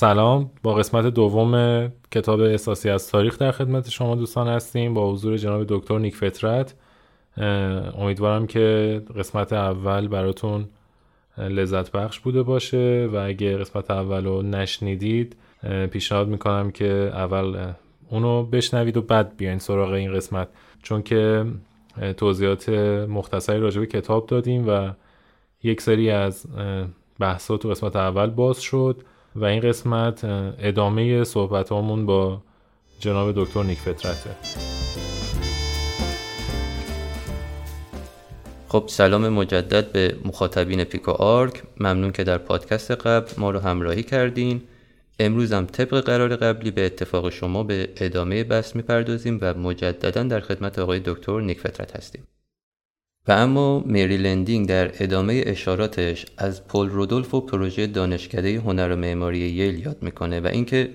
سلام. با قسمت دوم کتاب احساسی از تاریخ در خدمت شما دوستان هستیم. با حضور جناب دکتر نیک فطرت. امیدوارم که قسمت اول براتون لذت بخش بوده باشه و اگه قسمت اول رو نشنیدید پیشنهاد می‌کنم که اول اونو بشنوید و بعد بیاین سراغ این قسمت. چون که توضیحات مختصری راجع به کتاب دادیم و یک سری از بحثات تو قسمت اول باز شد. و این قسمت ادامه صحبت همون با جناب دکتر نیک فطرته. خب سلام مجدد به مخاطبین پیکو آرک. ممنون که در پادکست قبل ما رو همراهی کردین. امروز هم طبق قرار قبلی به اتفاق شما به ادامه بحث می‌پردازیم و مجددا در خدمت آقای دکتر نیک فطرت هستیم. و اما میری لندینگ در ادامه اشاراتش از پل رودولف و پروژه دانشکده هنر و معماری ییل یاد می‌کنه و اینکه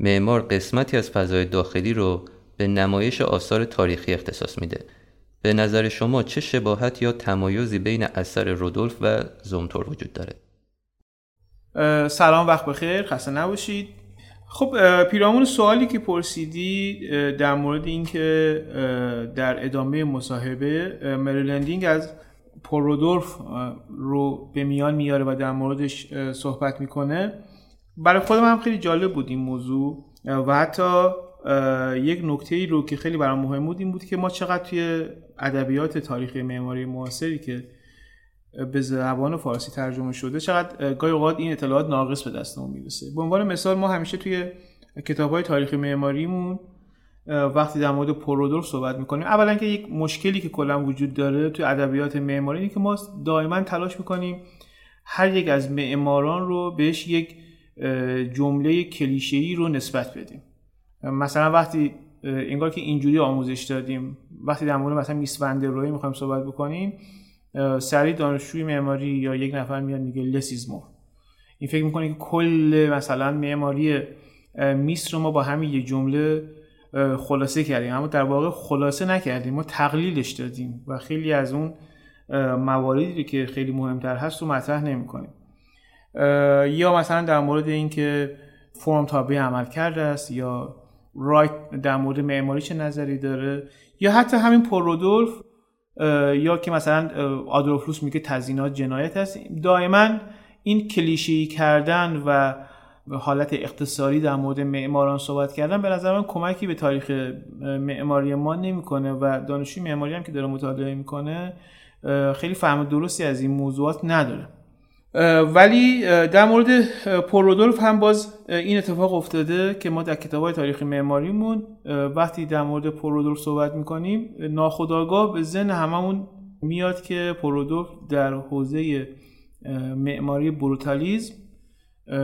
معمار قسمتی از فضای داخلی رو به نمایش آثار تاریخی اختصاص میده. به نظر شما چه شباهت یا تمایزی بین اثر رودولف و زومتور وجود داره؟ سلام وقت بخیر. خسته نباشید. خب پیرامون سوالی که پرسیدی در مورد اینکه در ادامه مصاحبه مریلندینگ از پرودولف رو به میان میاره و در موردش صحبت می‌کنه. برای خودم هم خیلی جالب بود این موضوع. و حتی یک نکته ای رو که خیلی برام مهم بود این بود که ما چقدر توی ادبیات تاریخ معماری معاصری که به زبان فارسی ترجمه شده چقدر گاهی اوقات این اطلاعات ناقص به دستمون می‌رسه. به عنوان مثال ما همیشه توی کتاب های تاریخ معماریمون وقتی در مورد پرودولف صحبت می‌کنیم اولا که یک مشکلی که کلا وجود داره توی ادبیات معماری اینه که ما دائما تلاش می‌کنیم هر یک از معماران رو بهش یک جمله کلیشه‌ای رو نسبت بدیم. مثلا وقتی انگار که اینجوری آموزش دادیم وقتی در مورد مثلا میس روی می‌خوایم صحبت بکنیم سری دانشجوی معماری یا یک نفر میاد میگه لسیزمور این فکر می‌کنه که کل مثلا معماری میس رو ما با همین یک جمله خلاصه کردیم. اما در واقع خلاصه نکردیم. ما تقلیلش دادیم و خیلی از اون مواردی که خیلی مهمتر هست رو مطرح نمی‌کنیم. یا مثلا در مورد اینکه فرم تابع عمل کرده است یا رایت در مورد معماری چه نظری داره یا حتی همین پرودولف یا که مثلا آدولفلوس میگه تزینات جنایت هست دائما این کلیشه‌ای کردن و حالت اقتصادی در مورد معماران صحبت کردن به نظر من کمکی به تاریخ معماری ما نمی‌کنه و دانشجوی معماری هم که داره مطالعه می‌کنه خیلی فهم درستی از این موضوعات نداره. ولی در مورد پرودولف هم باز این اتفاق افتاده که ما در کتاب های تاریخ معماریمون وقتی در مورد پرودولف صحبت می‌کنیم ناخداگاه به ذهن هممون میاد که پرودولف در حوزه معماری بروتالیزم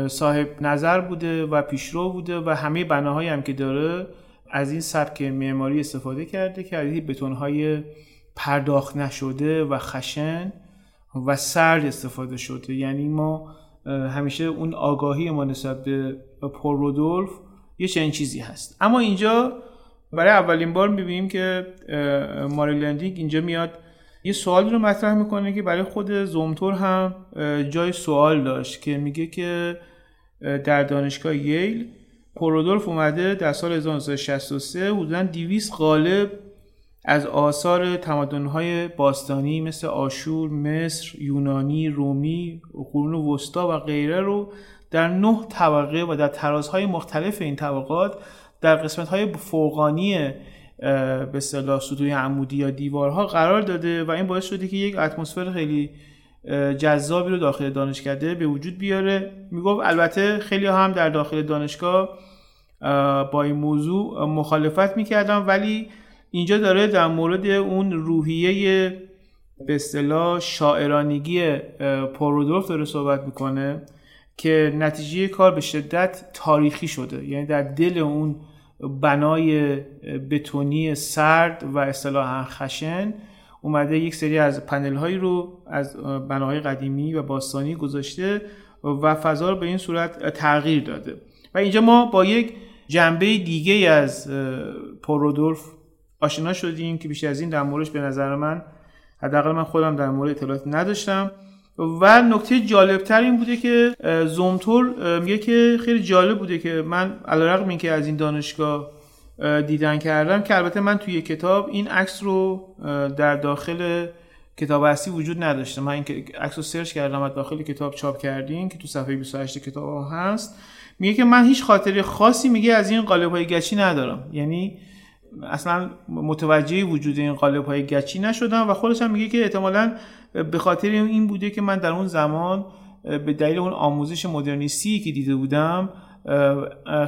صاحب نظر بوده و پیشرو بوده و همه بناهایی هم که داره از این سبک معماری استفاده کرده که از بتونهای پرداخت نشده و خشن و سرد استفاده شده یعنی ما همیشه اون آگاهی ما نسبت به پرودولف یه چنین چیزی هست. اما اینجا برای اولین بار می‌بینیم که ماری لندینگ اینجا میاد. یه سوالی رو مطرح می‌کنه که برای خود زومتور هم جای سوال داشت که میگه که در دانشگاه ییل پرودولف اومده در سال 1963 حدودا 200 قالب از آثار تمدن‌های باستانی مثل آشور، مصر، یونانی، رومی، قرون وسطا و غیره رو در نه طبقه و در ترازهای مختلف این طبقات در قسمت‌های فوقانی به اصطلاح سطوح عمودی یا دیوارها قرار داده و این باعث شده که یک اتمسفر خیلی جذابی رو داخل دانشکده به وجود بیاره. می‌گفت البته خیلی هم در داخل دانشگاه با این موضوع مخالفت می‌کردن ولی اینجا داره در مورد اون روحیه به اصطلاح شاعرانگی پرودولف داره صحبت می‌کنه که نتیجه کار به شدت تاریخی شده. یعنی در دل اون بنای بتونی سرد و اصطلاحا خشن اومده یک سری از پنل هایی رو از بناهای قدیمی و باستانی گذاشته و فضا رو به این صورت تغییر داده. و اینجا ما با یک جنبه دیگه از پرودولف آشنا شدیم که بیشتر از این در موردش به نظر من حداقل من خودم در مورد اطلاعات نداشتم. و نکته جالبتر این بوده که زومتور میگه که خیلی جالب بوده که من علیرغم اینکه از این دانشگاه دیدن کردم که البته من توی کتاب این عکس رو در داخل کتاب اصلی وجود نداشته من این عکس رو سرچ کردم از داخل کتاب چاپ کردیم که تو صفحه 28 کتاب هست. میگه که من هیچ خاطری خاصی میگه از این قالب های گچی ندارم. یعنی اصلا متوجه وجود این قالب های گچی نشدم و خودش هم میگه که احتمالا به خاطر این بوده که من در اون زمان به دلیل اون آموزش مدرنیستی که دیده بودم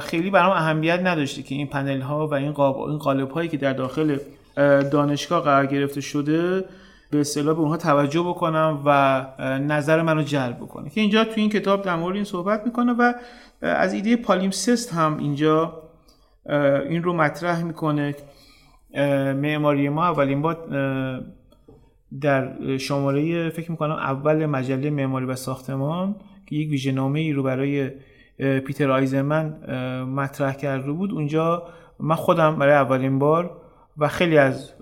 خیلی برام اهمیت نداشته که این پنل ها و این قالب هایی که در داخل دانشگاه قرار گرفته شده به اصطلاح به اونها توجه بکنم و نظر منو جلب بکنه. که اینجا تو این کتاب در مورد این صحبت می‌کنه و از ایده پالیمسست هم اینجا این رو مطرح می‌کنه معماری ما اولین بار در شماره فکر می‌کنم اول مجله معماری و ساختمان که یک ویژه‌نامه ای رو برای پیتر آیزمن مطرح کرده بود. اونجا من خودم برای اولین بار و خیلی از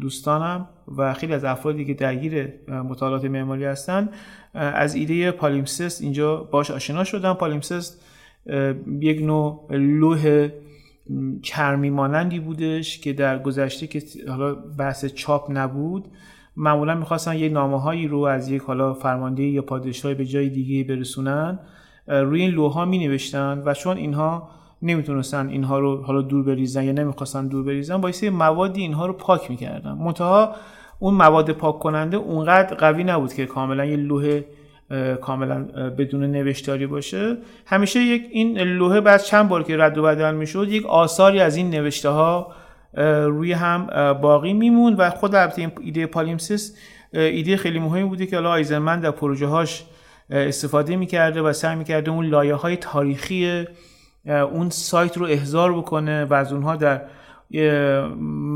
دوستانم و خیلی از افرادی که درگیر مطالعات معماری هستن از ایده پالیمسست اینجا باش آشنا شدم. پالیمسست یک نوع لوح کرمی مانندی بودش که در گذشته که حالا بحث چاپ نبود معمولا می‌خواستن یه نامه هایی رو از یک حالا فرمانده یا پادشاهی به جای دیگه برسونن روی این لوها می نوشتن و چون اینها نمی‌تونستن اینها رو حالا دور بریزن یا نمی‌خواستن دور بریزن باعث موادی اینها رو پاک می‌کردن. منتها اون مواد پاک کننده اونقدر قوی نبود که کاملا یه لوح کاملا بدون نوشتاری باشه. همیشه یک این لوحه بعد چند بار که رد و بدل می‌شد یک آثاری از این نوشته ها روی هم باقی میمون و خود البته این ایده پالیمسیس ایده خیلی مهمی بوده که حالا آیزنمن در پروژه هاش استفاده می‌کرده و سعی می‌کرده اون لایه های تاریخی اون سایت رو احضار بکنه و از اونها در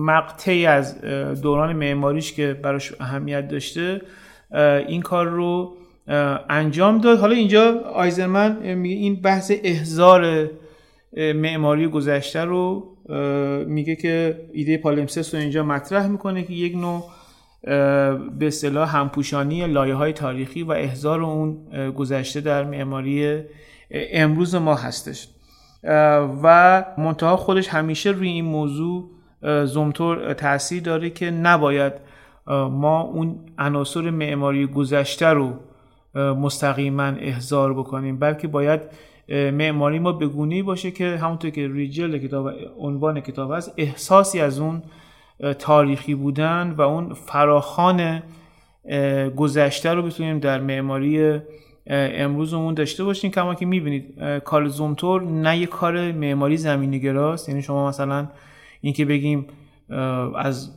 مقطعی از دوران معماریش که براش اهمیت داشته این کار رو انجام داد. حالا اینجا آیزرمن میگه این بحث احضار معماری گذشته رو میگه که ایده پالمسس رو اینجا مطرح می‌کنه که یک نوع به اصطلاح همپوشانی لایه های تاریخی و احضار اون گذشته در معماری امروز ما هستش. و منتها خودش همیشه روی این موضوع زومتور تاثیر داره که نباید ما اون عناصر معماری گذشته رو مستقیما احضار بکنیم بلکه باید معماری ما بگونی باشه که همونطور که ریجل کتاب عنوان کتاب هست احساسی از اون تاریخی بودن و اون فراخان گذشته رو بتونیم در معماری امروزمون داشته باشیم. کما که می‌بینید کار زومتور نه یه کار معماری زمینی گراست یعنی شما مثلا اینکه بگیم از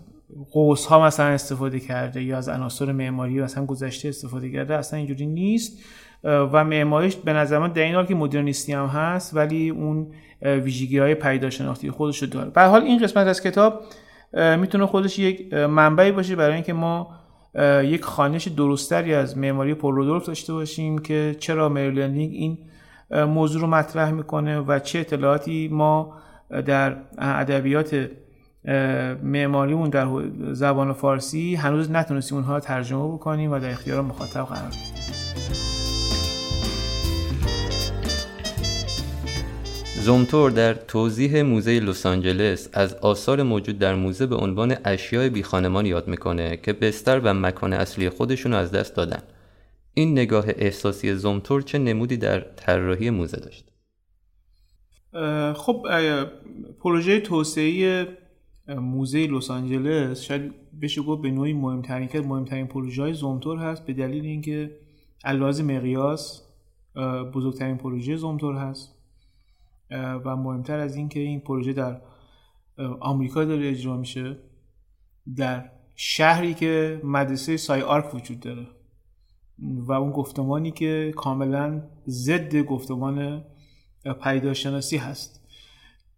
قوس ها مثلا استفاده کرده یا از عناصر معماری مثلا گذشته استفاده کرده اصلا اینجوری نیست. و معماریش به نظر من در این حال که مدرنیستی هم هست ولی اون ویژگی های پیدا شناختی خودش رو داره. به حال این قسمت از کتاب می‌تونه خودش یک منبعی باشه برای اینکه ما یک خانش درستری از معماری پول داشته باشیم که چرا مریلندینگ این موضوع رو مطرح می‌کنه و چه اطلاعاتی ما در ادبیات معماریمون در زبان فارسی هنوز نتونستیم اونها ترجمه بکنیم و در اختیار مخاطب قرار بدیم زومتور در توضیح موزه لس آنجلس از آثار موجود در موزه به عنوان اشیای بی خانمان یاد می‌کنه که بستر و مکان اصلی خودشون از دست دادن. این نگاه احساسی زومتور چه نمودی در طراحی موزه داشت؟ خب پروژه توسعه موزه لس آنجلس شاید بشه گفت به نوعی مهمترین که مهمترین پروژه های زومتور هست به دلیل اینکه علاوه مقیاس بزرگترین پروژه زومتور هست و مهمتر از این که این پروژه در آمریکا داره اجرا میشه در شهری که مدرسه سای آرک وجود داره. و اون گفتمانی که کاملا ضد گفتمان پیداشناسی هست.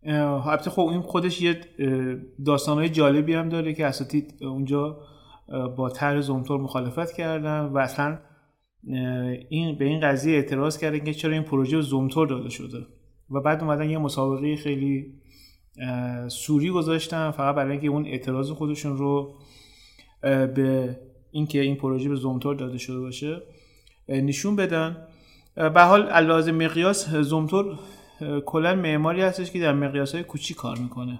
البته خب این خودش یه داستانهای جالبی هم داره که اساتید اونجا با طرح زومتور مخالفت کردن و اصلا این به این قضیه اعتراض کردن که چرا این پروژه زومتور داده شده. و بعد اومدن یه مسابقه خیلی سوری گذاشتن فقط برای اینکه اون اعتراض خودشون رو به اینکه این پروژه به زومتور داده شده باشه نشون بدن. به حال علاوه مقیاس زومتور کلا معماری هستش که در مقیاس های کوچیک کار می‌کنه.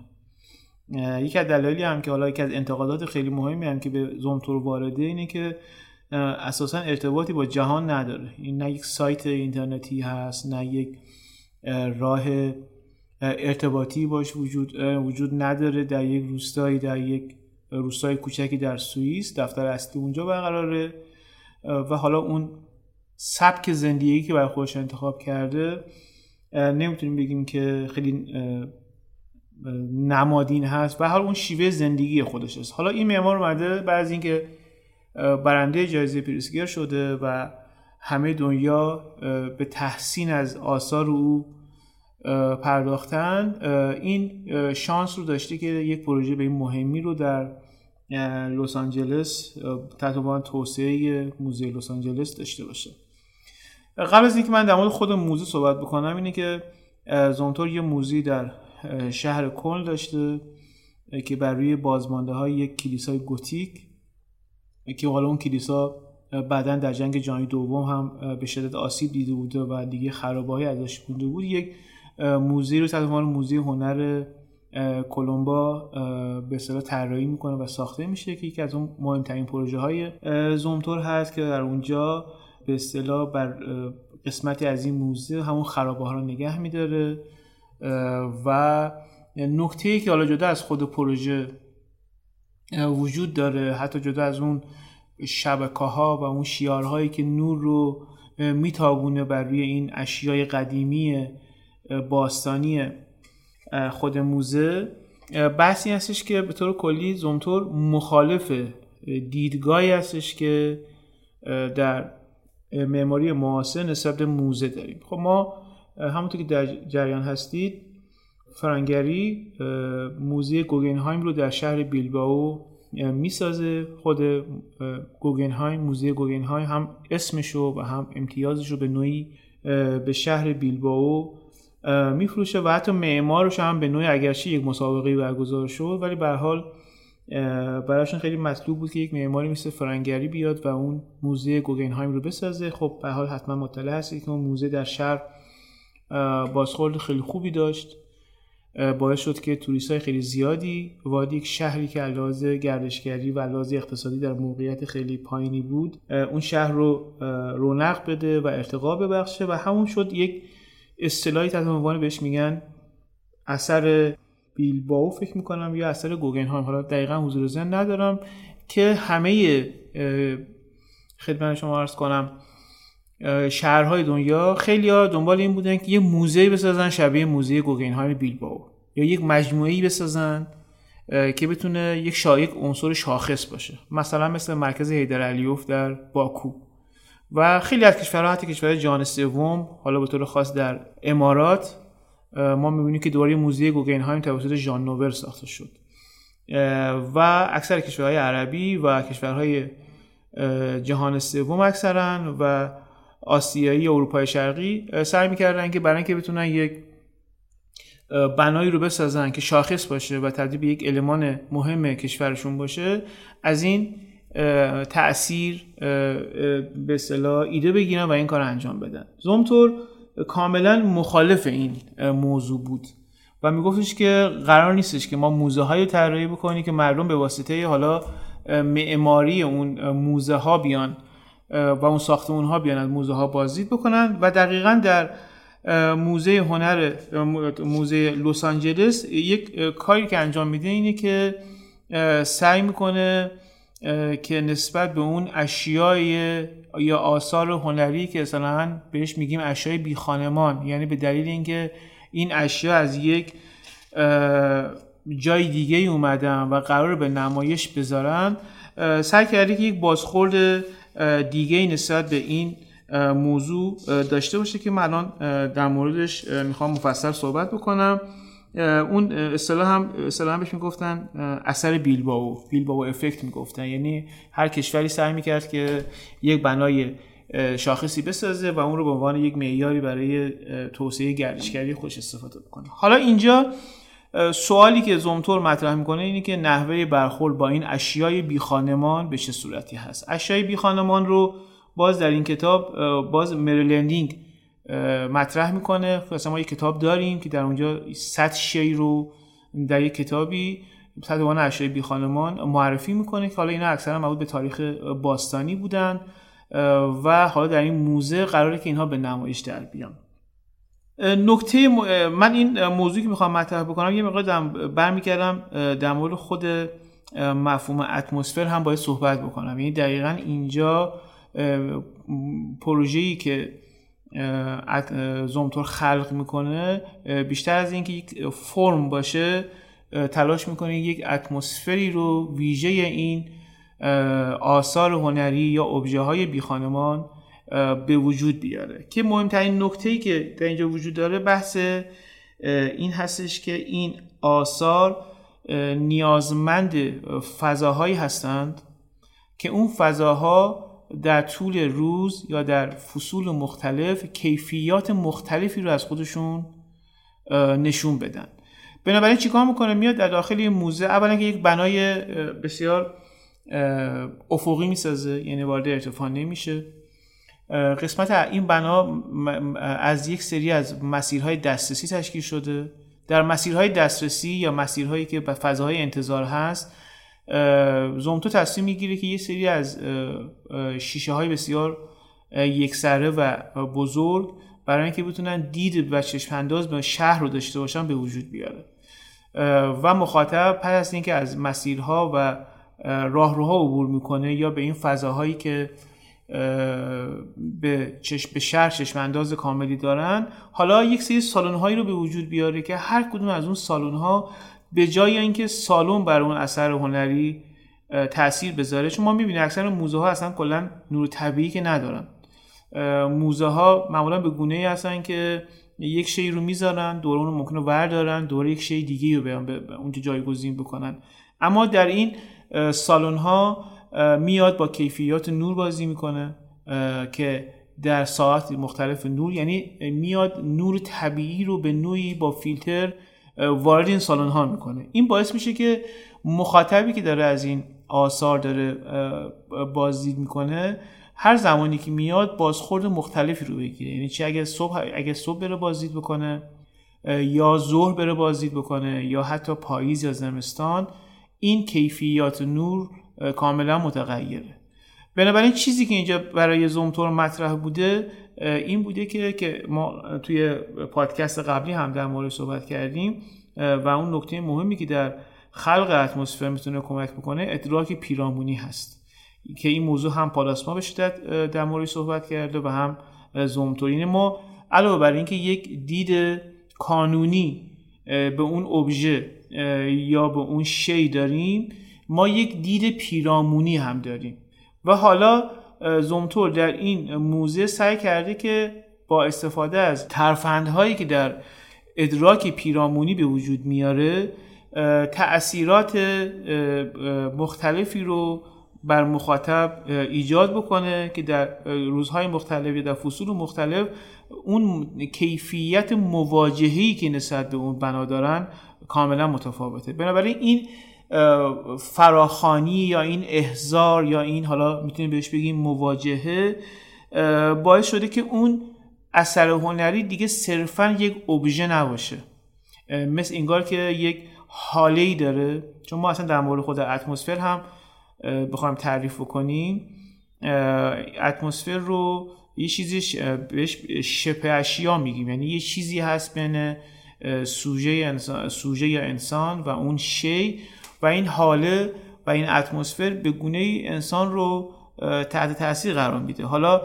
یکی از دلایلی هم که حالا یکی از انتقادات خیلی مهمی هم که به زومتور وارده اینه که اساسا ارتباطی با جهان نداره. این نه یک سایت اینترنتی هست نه یک راه ارتباطی باش وجود وجود نداره در یک روستایی در یک روستای کوچکی در سوئیس. دفتر اصلی اونجا برقراره. و حالا اون سبک زندگی که برای خودش انتخاب کرده نمی‌تونیم بگیم که خیلی نمادین هست. و حال اون شیوه زندگی خودش است. حالا این معمار اومده بعد از اینکه برنده جایزه پریسگر شده و همه دنیا به تحسین از آثار او پرداختن این شانس رو داشته که یک پروژه به این مهمی رو در لس آنجلس تحت عنوان توسعه موزه لس آنجلس داشته باشه. قبل از اینکه من در مورد خود موزه صحبت بکنم اینه که زونتور یه موزی در شهر کل داشته که بر روی بازمانده های یک کلیسای گوتیک که حالا اون کلیسا بعدا در جنگ جهانی دوم هم به شدت آسیب دیده بوده و دیگه خرابهایی ازش بوده بود. یک موزه رو تحت عنوان موزه هنر کلمبا به اصطلاح طراحی می‌کنه و ساخته میشه که یکی از اون مهمترین پروژه های زومتور هست که در اونجا به اصطلاح بر قسمتی از این موزه همون خرابه ها رو نگه میداره و نکته ای که حالا جدا از خود پروژه وجود داره حتی جدا از اون شبکه ها و اون شیارهایی که نور رو میتابونه بر روی این اشیای قدیمی باستانی خود موزه بحثی هستش که به طور کلی زومتور مخالف دیدگاهی هستش که در معماری معاصر نسبت موزه داریم. خب ما همونطور که در جریان هستید فرانگری موزه گوگنهایم رو در شهر بیلباو می‌سازه. خود گوگنهایم موزه گوگنهایم هم اسمشو و هم امتیازش رو به نوعی به شهر بیلباو میفروشه و حتی معمارش هم به نوعی اگرچه یک مسابقه برگزار شد ولی به حال براشون خیلی مطلوب بود که یک معماری مثل فرانگری بیاد و اون موزه گوگنهایم رو بسازه. خب به حال حتما مطلع هستید که اون موزه در شهر بازخورد خیلی خوبی داشت. باعث شد که توریست های خیلی زیادی وارد یک شهری که علاوه گردشگری و علاوه اقتصادی در موقعیت خیلی پایینی بود اون شهر رو رونق بده و ارتقا ببخشه. و همون شد یک اصطلاحی تحت عنوان بهش میگن اثر بیلباو فکر می‌کنم یا اثر گوگنهایم حالا دقیقا حضور ذهن ندارم که همه خدمت شما عرض کنم شهرهای دنیا خیلی ها دنبال این بودن که یه موزه بسازن شبیه موزه گوگنهایم بیلباو. یا یک مجموعه بسازن که بتونه یک شایک عنصر شاخص باشه. مثلا مثل مرکز هیدر علیوف در باکو. و خیلی از کشورها حتی کشورهای جهان سوم حالا به طور خاص در امارات ما می‌بینیم که دوباره موزه گوگنهایم توسط ژان نوور ساخته شد. و اکثر کشورهای عربی و کشورهای جهان سوم اکثرا و آسیایی اروپای شرقی سعی می‌کردن که برای اینکه بتونن یک بنایی رو بسازن که شاخص باشه و تبدیل به یک المان مهم کشورشون باشه از این تاثیر به اصطلاح ایده بگیرن و این کار انجام بدن. زومتور کاملا مخالف این موضوع بود. و میگفتش که قرار نیستش که ما موزه های طراحی بکنیم که مردم به واسطه حالا معماری اون موزه ها بیان و اون ساختمون ها بیان از موزه ها بازدید بکنن و دقیقا در موزه هنر موزه لس آنجلس یک کاری که انجام میده اینه که سعی می‌کنه که نسبت به اون اشیای یا آثار هنری که مثلا بهش میگیم اشیای بی خانمان یعنی به دلیل اینکه این اشیا از یک جای دیگه اومدن و قرار به نمایش بذارن سعی کرده که یک بازخورد دیگه نسبت به این موضوع داشته باشه که من الان در موردش می‌خوام مفصل صحبت بکنم. اون اصطلاح هم اصطلاح هم بهش می‌گفتن اثر بیلباو. بیلباو افکت می‌گفتن. یعنی هر کشوری سعی می‌کرد که یک بنای شاخصی بسازه و اون رو به عنوان یک معیاری برای توسعه گردشگری خوش استفاده بکنه. حالا اینجا سوالی که زومتور مطرح می‌کنه اینه که نحوه برخورد با این اشیای بیخانمان به چه صورتی هست؟ اشیای بیخانمان رو باز در این کتاب باز مریلندینگ مطرح می‌کنه. مثلا ما یک کتاب داریم که در اونجا 100 شی رو در یک کتابی صدوان اشیای بی خانمان معرفی می‌کنه که حالا اینا اکثرا مربوط به تاریخ باستانی بودن و حالا در این موزه قراره که اینها به نمایش در بیان. نکته من این موضوعی که می‌خوام مطرح بکنم یه مقدار برمیگردم در مورد خود مفهوم اتمسفر هم باید صحبت بکنم. یعنی دقیقا اینجا پروژه‌ای که زومتور خلق می‌کنه بیشتر از اینکه یک فرم باشه تلاش می‌کنه یک اتمسفری رو ویژه این آثار هنری یا ابژه های بیخانمان به وجود بیاره. که مهمترین نکته ای که در اینجا وجود داره بحث این هستش که این آثار نیازمند فضاهایی هستند که اون فضاها در طول روز یا در فصول مختلف کیفیات مختلفی رو از خودشون نشون بدن. بنابراین چیکار می‌کنه؟ میاد در داخل یه موزه. اولا که یک بنای بسیار افقی می‌سازه یعنی وارد ارتفاع نمیشه. قسمت این بنا از یک سری از مسیرهای دسترسی تشکیل شده. در مسیرهای دسترسی یا مسیرهایی که به فضاهای انتظار هست زومتو تصمیم می‌گیره که یه سری از شیشه های بسیار یکسره و بزرگ برای اینکه بتونن دید و چشم انداز به شهر رو داشته باشن به وجود بیاره. و مخاطب پس از اینکه از مسیرها و راهروها عبور می‌کنه یا به این فضاهایی که به, چشم به شهر چشم انداز کاملی دارن حالا یک سری سالن هایی رو به وجود بیاره که هر کدوم از اون سالن ها به جای اینکه سالن بر اون اثر هنری تاثیر بذاره چون ما می‌بینیم اکثر موزه ها اصلا کلا نور طبیعی که ندارن. موزه ها معمولا به گونه ای هستن که یک شی رو می‌ذارن دور اون ممکنه ور دارن دور یک شی دیگه رو به اونجا جایگزین بکنن. اما در این سالن ها میاد با کیفیات نور بازی می‌کنه که در ساعت مختلف نور یعنی میاد نور طبیعی رو به نوعی با فیلتر وارد این سالن ها می‌کنه. این باعث میشه که مخاطبی که داره از این آثار داره بازدید می‌کنه هر زمانی که میاد بازخورد مختلفی رو بگیره. یعنی چه اگه صبح اگه صبح بره بازدید بکنه یا ظهر بره بازدید بکنه یا حتی پاییز یا زمستان این کیفیات نور کاملا متغیره. بنابراین چیزی که اینجا برای زومتور مطرح بوده این بوده که که ما توی پادکست قبلی هم در مورد صحبت کردیم و اون نکته مهمی که در خلق اتمسفر می‌تونه کمک بکنه ادراک پیرامونی هست. که این موضوع هم پالاسما به شدت در مورد صحبت کرده و هم زومتور یعنی ما علاوه بر اینکه یک دید کانونی به اون ابژه یا به اون شی داریم ما یک دید پیرامونی هم داریم. و حالا زومتور در این موزه سعی کرده که با استفاده از ترفندهایی که در ادراک پیرامونی به وجود میاره تأثیرات مختلفی رو بر مخاطب ایجاد بکنه که در روزهای مختلف یا در فصول مختلف اون کیفیت مواجهی که نسبت به اون بنا دارن کاملا متفاوته. بنابراین این فراخانی یا این احزار یا این حالا می‌تونیم بهش بگیم مواجهه باعث شده که اون اثر هنری دیگه صرفا یک ابژه نباشه. مثل انگار که یک حاله ای داره. چون ما اصلا در مورد خود اتمسفر هم بخوایم تعریف بکنیم. اتمسفر رو یه چیزی بهش شبه اشیا میگیم. یعنی یه چیزی هست بین سوژه, انسان، سوژه یا انسان و اون شی. و این حاله و این اتمسفر به گونه انسان رو تحت تاثیر قرار میده. حالا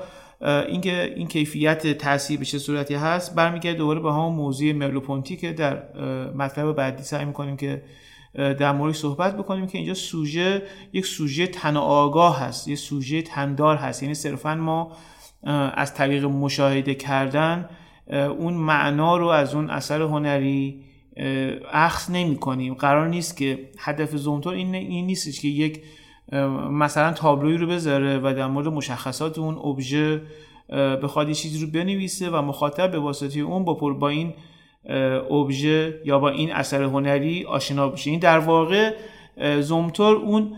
اینکه این کیفیت تاثیر به چه صورتی هست برمیگرده دوباره به همون موضوع مرلوپونتی که در مطلب بعدی سعی می‌کنیم که در مورد صحبت بکنیم که اینجا سوژه یک سوژه تن آگاه هست یک سوژه تندار هست. یعنی صرفا ما از طریق مشاهده کردن اون معنا رو از اون اثر هنری اخذ نمی کنیم قرار نیست که هدف زومتور این, نیستش که یک مثلا تابلوی رو بذاره و در مورد مشخصات اون ابژه بخواد یه چیزی رو بنویسه و مخاطب به واسطه اون با پر با این ابژه یا با این اثر هنری آشنا بشه. این در واقع زومتور اون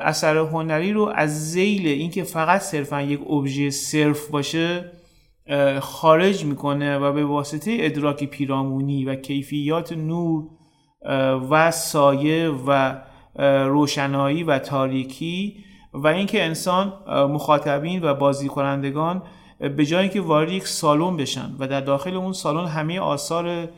اثر هنری رو از زیل اینکه فقط صرفا یک ابژه صرف باشه خارج می‌کنه و به واسطه ادراک پیرامونی و کیفیات نور و سایه و روشنایی و تاریکی و اینکه انسان مخاطبین و بازی کنندگان به جای که وارد یک سالن بشن و در داخل اون سالن همه آثار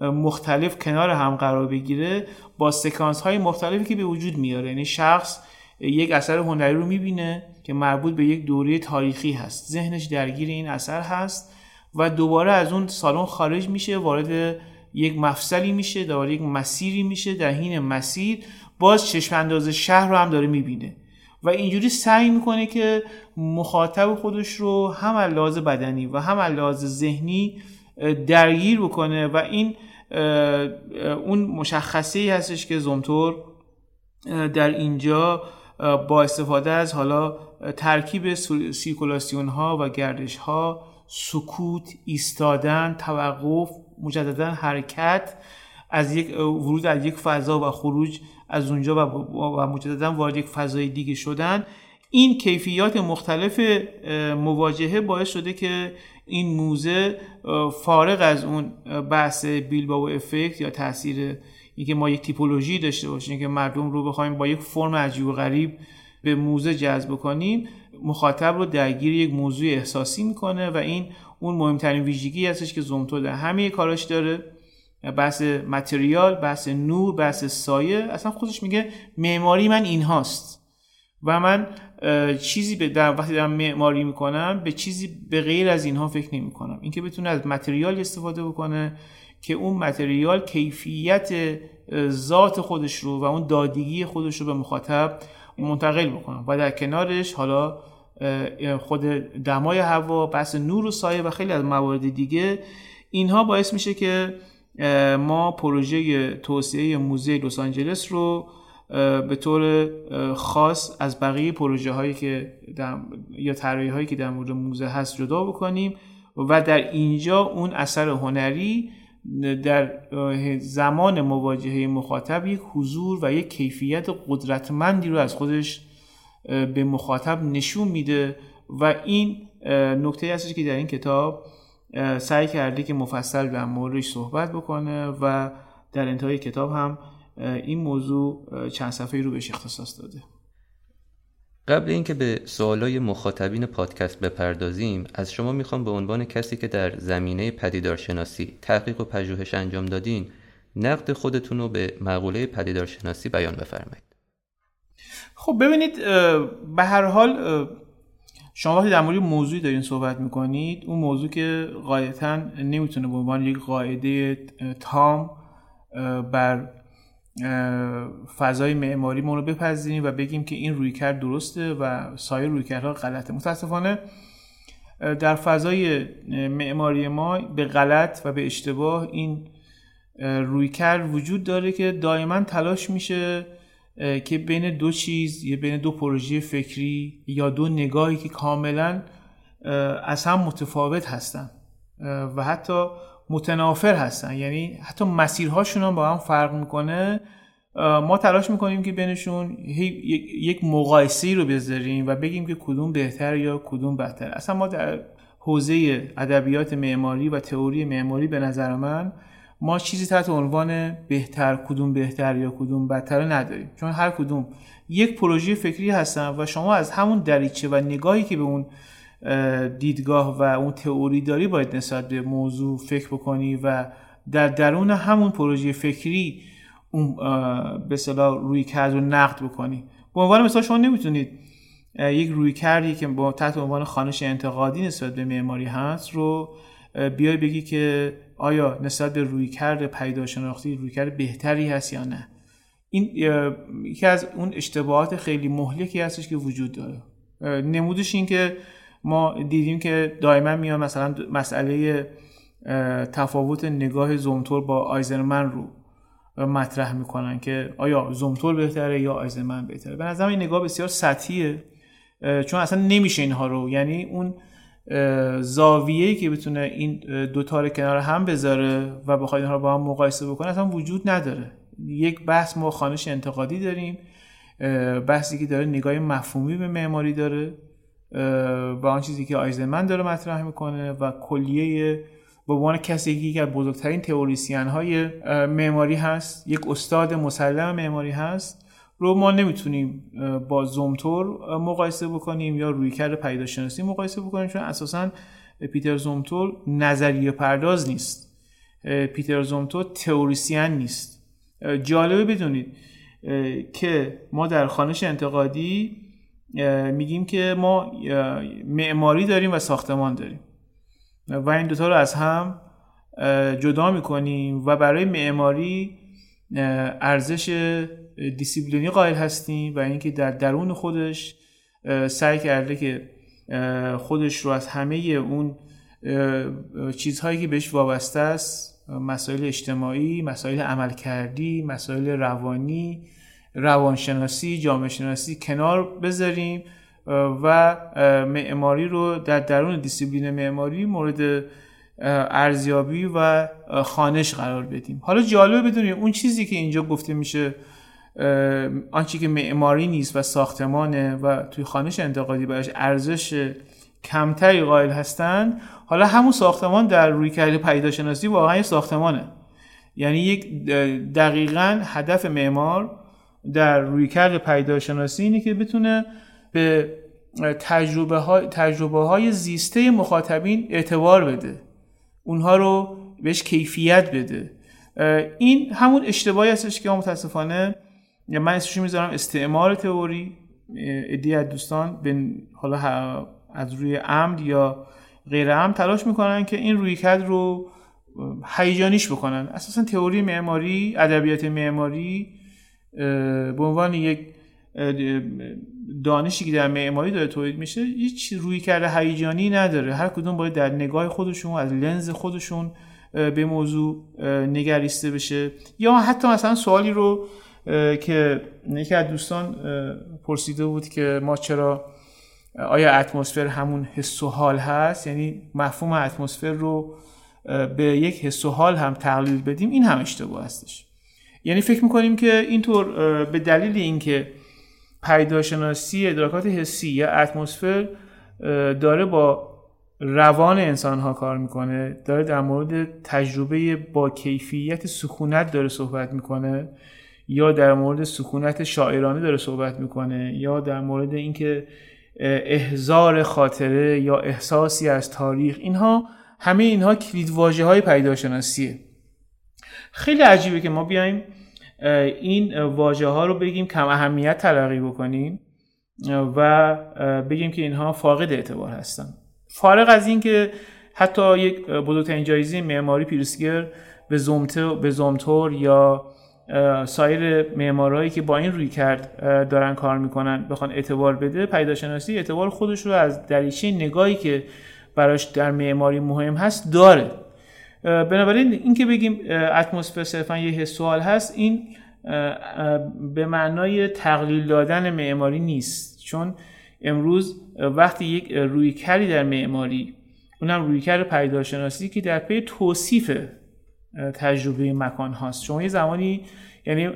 مختلف کنار هم قرار بگیره با سکانس های مختلفی که به وجود میاره. یعنی شخص یک اثر هنری رو می‌بینه که مربوط به یک دوره تاریخی هست. ذهنش درگیر این اثر هست و دوباره از اون سالن خارج میشه وارد یک مفصلی میشه دوباره یک مسیری میشه در حین مسیر باز چشم انداز شهر رو هم داره می‌بینه. و اینجوری سعی می‌کنه که مخاطب خودش رو هم لحاظ بدنی و هم لحاظ ذهنی درگیر بکنه و این اون مشخصه ای هستش که زومتور در اینجا با استفاده از حالا ترکیب سیرکولاسیون ها و گردش ها سکوت ایستادن توقف مجددا حرکت از یک ورود از یک فضا و خروج از اونجا و, مجددا وارد یک فضای دیگه شدن. این کیفیات مختلف مواجهه باعث شده که این موزه فارغ از اون بحث بیلباو افکت یا تاثیر اینکه ما یک تیپولوژی داشته باشیم که مردم رو بخوایم با یک فرم عجیب و غریب به موزه جذب کنیم مخاطب رو درگیر یک موضوع احساسی می‌کنه و این اون مهمترین ویژگی هستش که زومتو در همه کاراش داره. بحث متریال بحث نور بحث سایه. اصلا خودش میگه معماری من این هاست و من چیزی به در وقتی دارم معماری می‌کنم به چیزی به غیر از اینها فکر نمی کنم اینکه بتونه از متریال استفاده بکنه که اون متریال کیفیت ذات خودش رو و اون دادگی خودش رو به مخاطب منتقل بکنم. و در کنارش حالا خود دمای هوا بحث نور و سایه و خیلی از موارد دیگه اینها باعث میشه که ما پروژه توسعه موزه لس آنجلس رو به طور خاص از بقیه پروژه هایی که در یا طراحی هایی که در مورد موزه هست جدا بکنیم و در اینجا اون اثر هنری در زمان مواجهه مخاطب یک حضور و یک کیفیت قدرتمندی رو از خودش به مخاطب نشون میده و این نکته هستش که در این کتاب سعی کرده که مفصل در موردش صحبت بکنه و در انتهای کتاب هم این موضوع چند صفحه رو بهش اختصاص داده. قبل اینکه به سوالای مخاطبین پادکست بپردازیم از شما می‌خوام به عنوان کسی که در زمینه پدیدارشناسی تحقیق و پژوهش انجام دادین نقد خودتون رو به مقوله پدیدارشناسی بیان بفرمایید. خب ببینید به هر حال شما وقتی در مورد موضوعی دارین صحبت می‌کنید اون موضوع که قاعدتا نمی‌تونه به عنوان یک قاعده تام بر فضای معماری ما رو بپذیریم و بگیم که این رویکرد درسته و سایر رویکردها غلطه. متاسفانه در فضای معماری ما به غلط و به اشتباه این رویکرد وجود داره که دائما تلاش میشه که بین دو چیز یا بین دو پروژه فکری یا دو نگاهی که کاملا از هم متفاوت هستن. و حتی متنافر هستن. یعنی حتی مسیرهاشون هم با هم فرق می‌کنه. ما تلاش می‌کنیم که بینشون یک مقایسه رو بذاریم و بگیم که کدوم بهتر یا کدوم بهتر اصلا ما در حوزه ادبیات معماری و تئوری معماری به نظر من ما چیزی تحت عنوان بهتر کدوم بهتر یا کدوم بدتر نداریم. چون هر کدوم یک پروژه فکری هستن و شما از همون دریچه و نگاهی که به اون دیدگاه و اون تئوری داری باید نسبت به موضوع فکر بکنی و در درون همون پروژه فکری اون به صلاح روی کرد رو نقد بکنی. به عنوان مثال شما نمی‌تونید یک روی کردی که با تحت عنوان خانش انتقادی نسبت به معماری هست رو بیای بگی که آیا نسبت به روی کرد پیداشناختی روی کرد بهتری هست یا نه. این یکی از اون اشتباهات خیلی مهلکی هستش که وجود داره. نمودش این که ما دیدیم که دائما میان مثلا مسئله تفاوت نگاه زومتور با آیزرمن رو مطرح می‌کنن که آیا زومتور بهتره یا آیزرمن بهتره. به نظرم این نگاه بسیار سطحیه چون اصلا نمیشه اینها رو. یعنی اون زاویه‌ای که بتونه این دوتا رو کنار هم بذاره و بخواد اینها رو با هم مقایسه بکنه اصلا وجود نداره. یک بحث ما خانش انتقادی داریم بحثی که داره نگاه مفهومی به معماری داره. و آن چیزی که آیزنمن داره مطرح می‌کنه و کلیه به عنوان کسی که از بزرگترین تئوریسین های معماری هست یک استاد مسلم معماری هست رو ما نمی‌تونیم با زومتور مقایسه بکنیم یا رویکرد پیداشناسی مقایسه بکنیم چون اساسا پیتر زومتور نظریه پرداز نیست. پیتر زومتور تئوریسین نیست. جالبه بدونید که ما در خانش انتقادی میگیم که ما معماری داریم و ساختمان داریم. و این دوتا رو از هم جدا می‌کنیم و برای معماری ارزش دیسیپلینی قائل هستیم و اینکه در درون خودش سعی کرده که خودش رو از همه اون چیزهایی که بهش وابسته است مسائل اجتماعی مسائل عملکردی مسائل روانی روانشناسی جامعه شناسی کنار بذاریم و معماری رو در درون دیسیپلین معماری مورد ارزیابی و خانش قرار بدیم. حالا جالب بدونیم اون چیزی که اینجا گفته میشه آنچه که معماری نیست و ساختمانه و توی خانش انتقادی براش ارزش کمتری قائل هستند حالا همون ساختمان در روی کرده پیداشناسی واقعا یه ساختمانه. یعنی یک دقیقا هدف معمار در رویکرد پیداشناسی اینه که بتونه به تجربه های, تجربه های زیسته مخاطبین اعتبار بده. اونها رو بهش کیفیت بده. این همون اشتباهی هستش که متاسفانه من اسمشو می‌ذارم استعمار تئوری. ادی از دوستان به حالا از روی عمد یا غیر عمد تلاش می‌کنن که این رویکرد رو هیجانیش بکنن. اساسا تئوری معماری ادبیات معماری به عنوان یک دانشی که در معماری داره تولید میشه هیچ روی کرده هیجانی نداره. هر کدوم باید در نگاه خودشون از لنز خودشون به موضوع نگریسته بشه. یا حتی مثلا سوالی رو که یکی از دوستان پرسیده بود که ما چرا آیا اتمسفر همون حس و حال هست؟ یعنی مفهوم اتمسفر رو به یک حس و حال هم تقلیل بدیم این هم اشتباه هستش. یعنی فکر می‌کنیم که اینطور به دلیل اینکه پیداشناسی ادراکات حسی یا اتمسفر داره با روان انسان ها کار می‌کنه داره در مورد تجربه با کیفیت سکونت داره صحبت می‌کنه یا در مورد سکونت شاعرانه داره صحبت می‌کنه یا در مورد اینکه احزار خاطره یا احساسی از تاریخ اینها همه اینها کلید های پیداشناسیه. خیلی عجیبه که ما بیایم این واژه ها رو بگیم کم اهمیت تلقی بکنیم و بگیم که اینها فاقد اعتبار هستن. فارغ از این که حتی یک بزرگترین جایزه معماری پیرسگر به به زومتور یا سایر معمارایی که با این روی کرد دارن کار می‌کنن بخوان اعتبار بده پیداشناسی اعتبار خودش رو از دریچه نگاهی که براش در معماری مهم هست داره. بنابراین این که بگیم اتمسفر صرفا یه حس هست این به معنای تقلیل دادن معماری نیست. چون امروز وقتی یک رویکردی در معماری اونم رویکرد پیداشناسی که در پی توصیف تجربه مکان هاست. شما یه زمانی یعنی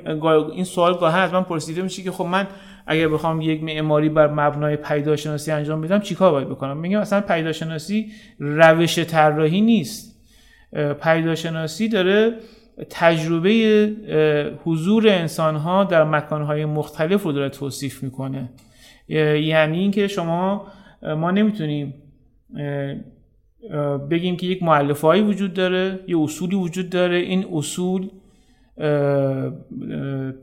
این سوال گاهی از من پرسیده میشه که خب من اگر بخوام یک معماری بر مبنای پیداشناسی انجام بدم چیکار باید بکنم؟ میگم اصلا پیداشناسی روش طراحی نیست. پیداشناسی داره تجربه حضور انسان ها در مکان های مختلف رو داره توصیف می‌کنه. یعنی اینکه شما ما نمی‌تونیم بگیم که یک معلفه وجود داره یه اصولی وجود داره. این اصول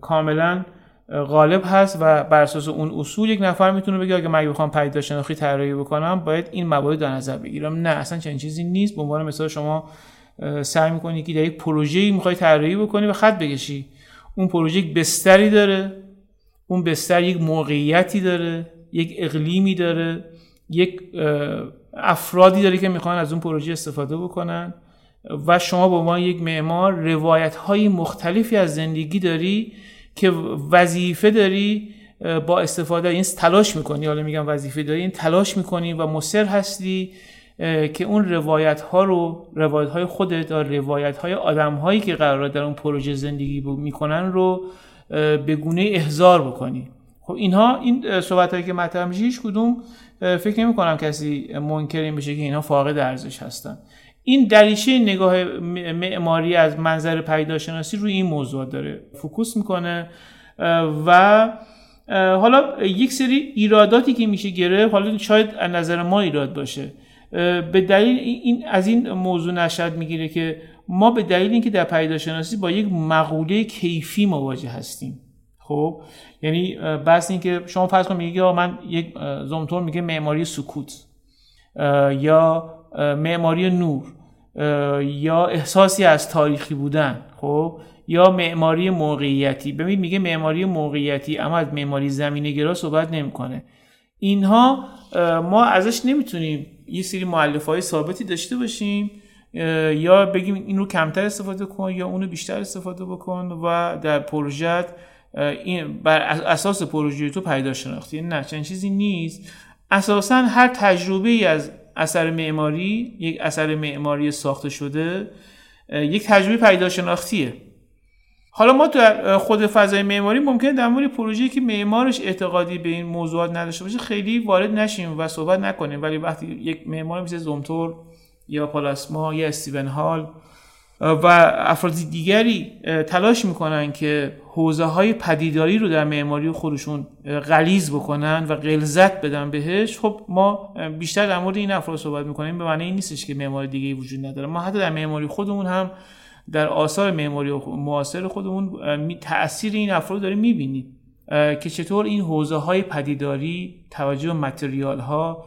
کاملا غالب هست و بر اساس اون اصول یک نفر می‌تونه بگه اگه من بخوام پیدا شناختی طراحی بکنم باید این موارد در نظر بگیرم. نه اصلا چنین چیزی نیست. به عنوان مثال شما سعی می‌کنی که در یک پروژه‌ای می‌خوای طراحی بکنی و خط بکشی. اون پروژه یک بستری داره. اون بستر یک موقعیتی داره. یک اقلیمی داره. یک افرادی داره که می‌خوان از اون پروژه استفاده بکنن و شما به عنوان یک معمار روایت های مختلفی از زندگی داری که وظیفه داری با استفاده این تلاش می‌کنی. حالا میگم وظیفه داری این تلاش می‌کنی و مصر هستی. که اون روایت ها رو روایت های خودت و روایت های آدم هایی که قرار در اون پروژه زندگی می‌کنن رو به گونه احضار بکنی. خب اینها این صحبت هایی که مطرح میشه هیچ کدوم فکر نمی کنم کسی منکر این بشه که اینها فاقد ارزش هستن. این دریچه نگاه معماری از منظر پیداشناسی روی این موضوع داره. فوکوس می‌کنه و حالا یک سری ایراداتی که میشه گرفت حالا شاید از نظر ما ایراد باشه. به دلیل این از این موضوع نشد می‌گیره که ما به دلیل اینکه در پیداشناسی با یک مقوله کیفی مواجه هستیم. خب؟ یعنی بس اینکه شما فرض کنید میگه من یک زومتور میگه معماری سکوت یا معماری نور یا احساسی از تاریخی بودن خب؟ یا معماری موقعیتی. ببین میگه معماری موقعیتی اما از معماری زمینه گرا صحبت نمی‌کنه. اینها ما ازش نمی‌تونیم یه سری معلف های ثابتی داشته باشیم یا بگیم این رو کمتر استفاده کن یا اونو بیشتر استفاده بکن و در پروژه این بر اساس پروژه تو پیدا شناختی. نه چنین چیزی نیست. اساسا هر تجربه ای از اثر معماری یک اثر معماری ساخته شده یک تجربه پیدا شناختیه حالا ما در خود فضای معماری ممکنه در مورد پروژه‌ای که معمارش اعتقادی به این موضوعات نداشته باشه خیلی وارد نشیم و صحبت نکنیم. ولی وقتی یک معمار مثل زومتور یا پالاسما یا استیون هال و افراد دیگری تلاش می‌کنن که حوزه های پدیداری رو در معماری خودشون غلیز بکنن و غلظت بدن بهش خب ما بیشتر در مورد این افراد صحبت می‌کنیم. به معنی این نیستش که معماری دیگه وجود نداره. ما حتی در معماری خودمون هم در آثار معماری معاصر خودمون تاثیر این افراد داریم می‌بینیم که چطور این حوزه های پدیداری توجه متریال ها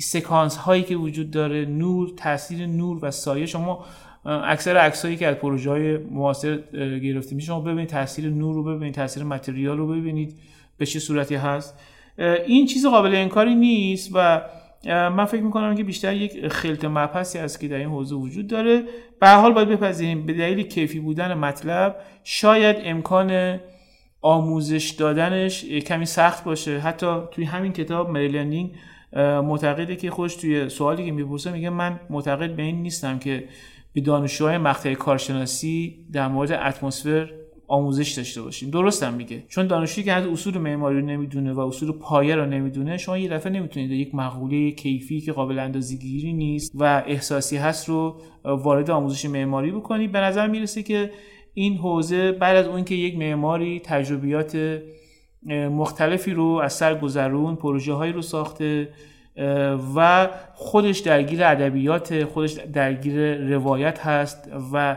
سکانس هایی که وجود داره نور تاثیر نور و سایه. شما اکثر عکسایی که از پروژه های معاصر گرفته میشه شما ببینید تاثیر نور رو ببینید تاثیر متریال رو ببینید به چه صورتی هست. این چیز قابل انکاری نیست و من فکر می‌کنم که بیشتر یک خلط مبحثی است که در این حوزه وجود داره. به حال باید بپذیریم به دلیل کیفی بودن مطلب شاید امکان آموزش دادنش کمی سخت باشه. حتی توی همین کتاب مریلندینگ معتقده که خوش توی سوالی که می‌پرسه میگه من معتقد به این نیستم که به دانشجوهای مقطع کارشناسی در مورد اتمسفر آموزش داشته باشیم. درستم میگه. چون دانشجویی که از اصول معماری رو نمی‌دونه و اصول پایه رو نمی‌دونه شما یه دفعه نمی‌تونید یک مقوله کیفی که قابل اندازه‌گیری نیست و احساسی هست رو وارد آموزش معماری بکنید. به نظر می‌رسه که این حوزه بعد از اون که یک معماری تجربیات مختلفی رو از سر گذرون پروژه هایی رو ساخته و خودش درگیر ادبیات خودش درگیر روایت هست و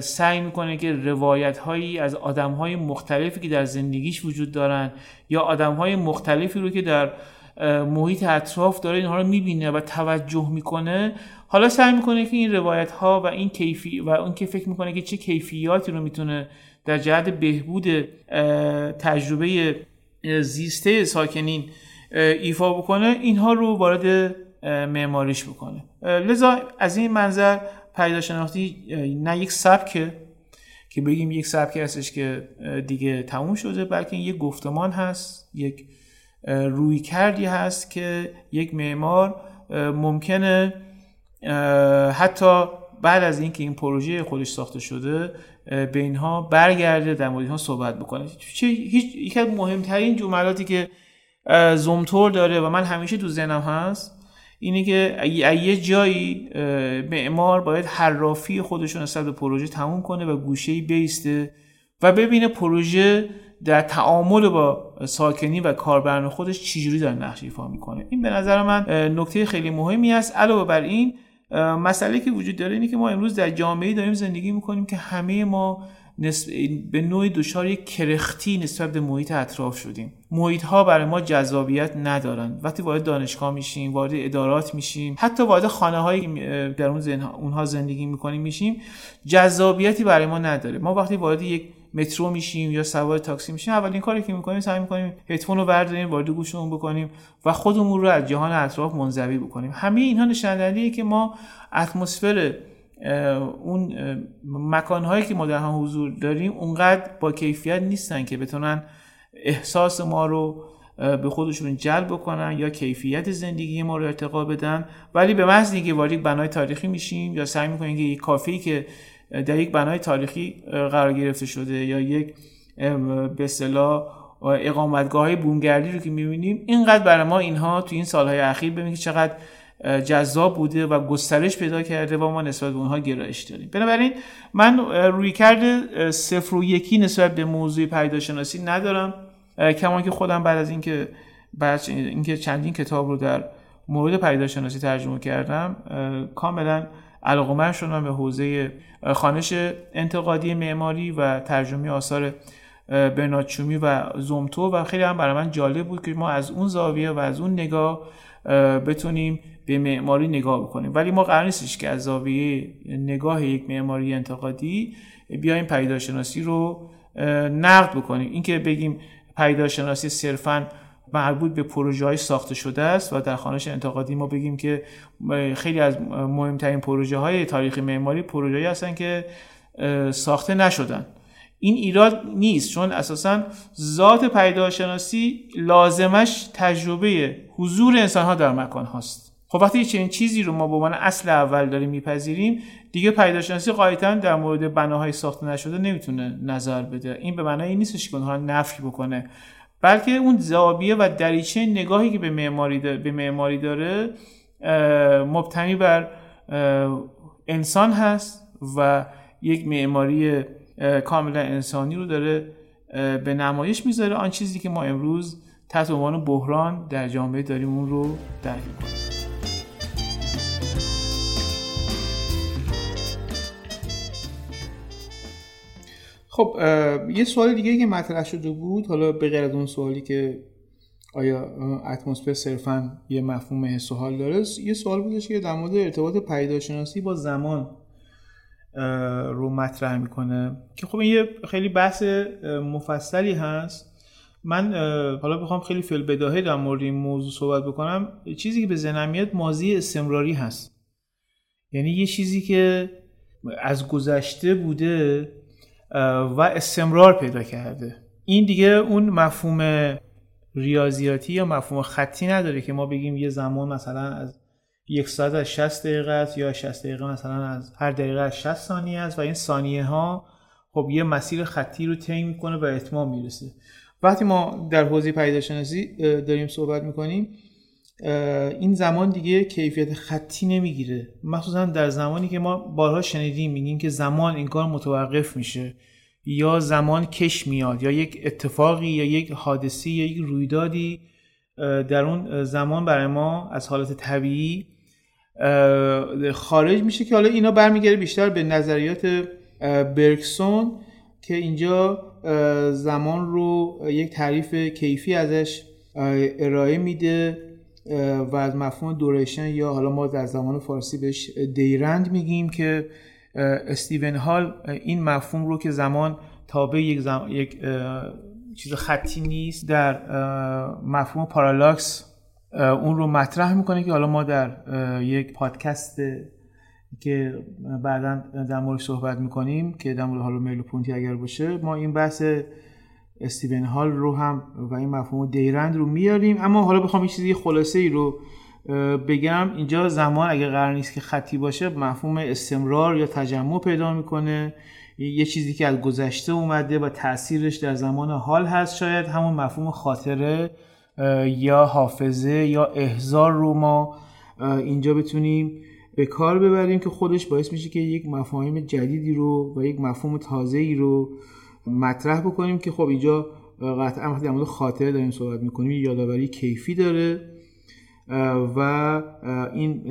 سعی می‌کنه که روایت هایی از آدم های مختلفی که در زندگیش وجود دارن یا آدم های مختلفی رو که در محیط اطراف داره اینها رو می‌بینه و توجه می‌کنه حالا سعی می‌کنه که این روایت ها و این کیفی و اون که فکر می‌کنه که چه کیفیاتی رو می‌تونه در جهت بهبود تجربه زیسته ساکنین ایفا بکنه اینها رو وارد معماریش بکنه. لذا از این منظر پیدا شناختی نه یک سبکه که بگیم یک سبکی هستش که دیگه تموم شده بلکه یک گفتمان هست یک روی کردی هست که یک معمار ممکنه حتی بعد از اینکه این پروژه خودش ساخته شده به اینها برگرده در مورد اینها صحبت بکنه. هیچ یکی از مهمترین جملاتی که زومتور داره و من همیشه تو ذهنم هست اینه که یه جایی معمار باید حرافی خودشون نسبت به پروژه تموم کنه و گوشه بیسته و ببینه پروژه در تعامل با ساکنی و کاربران خودش چجوری داره نقش ایفا می‌کنه. این به نظر من نکته خیلی مهمی است. علاوه بر این مسئله که وجود داره اینه که ما امروز در جامعه داریم زندگی می‌کنیم که همه ما به نوعی دچار یک کرختی نسبت به محیط اطراف شدیم. محیط ها برای ما جذابیت ندارن. وقتی وارد دانشگاه میشیم وارد ادارات میشیم حتی وارد خانه هایی در اون اونها زندگی می‌کنیم میشیم جذابیتی برای ما نداره. ما وقتی وارد یک مترو میشیم یا سوار تاکسی میشیم اولین کاری که می‌کنیم سعی می‌کنیم هدفون رو برداریم وارد گوشمون بکنیم و خودمون رو از جهان اطراف منزوی بکنیم. همه اینها نشان که ما اتمسفر اون مکانهایی که ما در هم حضور داریم اونقدر با کیفیت نیستن که بتونن احساس ما رو به خودشون جلب بکنن یا کیفیت زندگی ما رو ارتقا بدن. ولی به محض اینکه وارد بنای تاریخی میشیم یا سعی می‌کنیم که یک کافی که در یک بنای تاریخی قرار گرفته شده یا یک به اصطلاح اقامتگاه های بومگردی رو که می‌بینیم اینقدر برای ما اینها تو این سالهای اخیر ببینید چقدر جذاب بوده و گسترش پیدا کرده و ما نسبت به اونها گرایش داریم. بنابراین من روی کرده صفر و یکی نسبت به موضوع پیداشناسی ندارم. کمان که خودم بعد از اینکه بعد اینکه چندین کتاب رو در مورد پیداشناسی ترجمه کردم کاملا علاقه شدم به حوزه خانش انتقادی معماری و ترجمه آثار برناچومی و زومتو و خیلی هم برای من جالب بود که ما از اون زاویه و از اون نگاه بتونیم به معماری نگاه بکنیم. ولی ما قرار نیستش که از زاویه نگاه یک معماری انتقادی بیایم پیداشناسی رو نقد بکنیم. اینکه بگیم پیداشناسی صرفا مربوط به پروژه های ساخته شده است و در خانش انتقادی ما بگیم که خیلی از مهمترین پروژه های تاریخ معماری پروژه هستن که ساخته نشدن. این ایراد نیست چون اساسا ذات پیداشناسی لازمش تجربه حضور انسان ها در مکان هاست. خب وقتی چنین چیزی رو ما به عنوان اصل اول داریم میپذیریم دیگه پیداشناسی قاعدتا در مورد بناهای ساخته نشده نمی‌تونه نظر بده. این به معنای نیستش که اونها نفی بکنه بلکه اون زاویه و دریچه نگاهی که به معماری به معماری داره مبتنی بر انسان هست و یک معماری کاملا انسانی رو داره به نمایش می‌ذاره. آن چیزی که ما امروز تحت عنوان بحران در جامعه داریم اون رو درک کنیم خب یه سوال دیگه که مطرح شده بود حالا به غیر از اون سوالی که آیا اتمسفر صرفا یه مفهوم حس و حال داره یه سوال بودش که در مورد ارتباط پیداشناسی با زمان رو مطرح می‌کنه. که خب این یه خیلی بحث مفصلی هست. من حالا بخوام خیلی فیل بداهه در مورد این موضوع صحبت بکنم. چیزی که به ذهنم مازی استمراری هست. یعنی یه چیزی که از گذشته بوده و استمرار پیدا کرده. این دیگه اون مفهوم ریاضیاتی یا مفهوم خطی نداره که ما بگیم یه زمان مثلا از یک ساعت از 60 دقیقه است یا 60 دقیقه مثلا از هر دقیقه از 60 ثانیه است و این ثانیه ها خب یه مسیر خطی رو طی می‌کنه و اتمام می‌رسه. وقتی ما در حوزه پیداشناسی داریم صحبت می‌کنیم این زمان دیگه کیفیت خطی نمی‌گیره. مخصوصا در زمانی که ما بارها شنیدیم میگیم که زمان این کار متوقف میشه یا زمان کش میاد یا یک اتفاقی یا یک حادثی یا یک رویدادی در اون زمان برای ما از حالت طبیعی خارج میشه که حالا اینا برمیگرده بیشتر به نظریات برکسون که اینجا زمان رو یک تعریف کیفی ازش ارائه میده و از مفهوم دوریشن یا حالا ما در زمان فارسی بهش دیرند میگیم که استیون هال این مفهوم رو که زمان تابع یک, زم... یک چیز خطی نیست در مفهوم پارالاکس اون رو مطرح می‌کنه که حالا ما در یک پادکست که بعدا در مورد صحبت می‌کنیم که در مورد حالا میل پونتی اگر باشه ما این بحث استیون هال رو هم و این مفهوم دیرند رو میاریم. اما حالا بخوام یه چیزی خلاصه ای رو بگم. اینجا زمان اگر قرار نیست که خطی باشه مفهوم استمرار یا تجمع پیدا می‌کنه. یه چیزی که از گذشته اومده و تاثیرش در زمان حال هست شاید همون مفهوم خاطره. یا حافظه یا احزار رو ما اینجا بتونیم به کار ببریم که خودش باعث میشه که یک مفاهیم جدیدی رو و یک مفهوم تازه ای رو مطرح بکنیم که خب اینجا قطعا وقتی در مورد خاطره داریم صحبت می‌کنیم یادآوری کیفی داره و این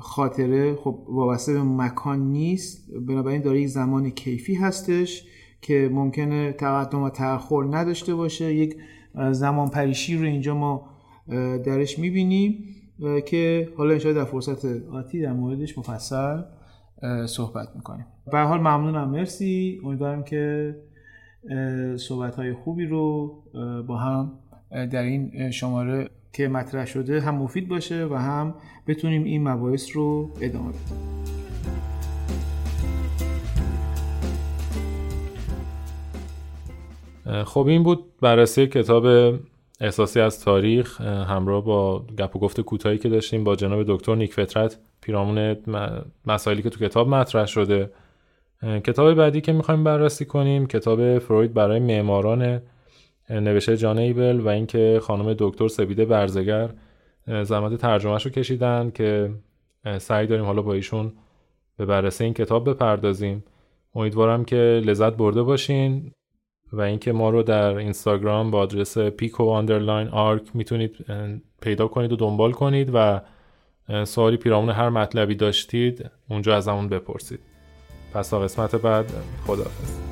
خاطره خب وابسته به مکان نیست. بنابراین داره یک زمان کیفی هستش که ممکنه تقدم و تأخر نداشته باشه یک زمان پریشی رو اینجا ما درش می‌بینیم که حالا انشاء در فرصت آتی در موردش مفصل صحبت می‌کنیم. به حال ممنونم. مرسی. امیدوارم که صحبت های خوبی رو با هم در این شماره که مطرح شده هم مفید باشه و هم بتونیم این مباحث رو ادامه بدیم. خب این بود بررسی کتاب احساسی از تاریخ همراه با گپ و گفت کوتاهی که داشتیم با جناب دکتر نیک فطرت پیرامون مسائلی که تو کتاب مطرح شده. کتاب بعدی که می‌خوایم بررسی کنیم کتاب فروید برای معماران نوشته جان ایبل و اینکه خانم دکتر سپیده برزگر زحمت ترجمهش رو کشیدن که سعی داریم حالا با ایشون به بررسی این کتاب بپردازیم. امیدوارم که لذت برده باشین. و اینکه ما رو در اینستاگرام با آدرس پیکو underline arch می‌تونید پیدا کنید و دنبال کنید و سوالی پیرامون هر مطلبی داشتید اونجا از همون بپرسید. پس تا قسمت بعد خداحافظ.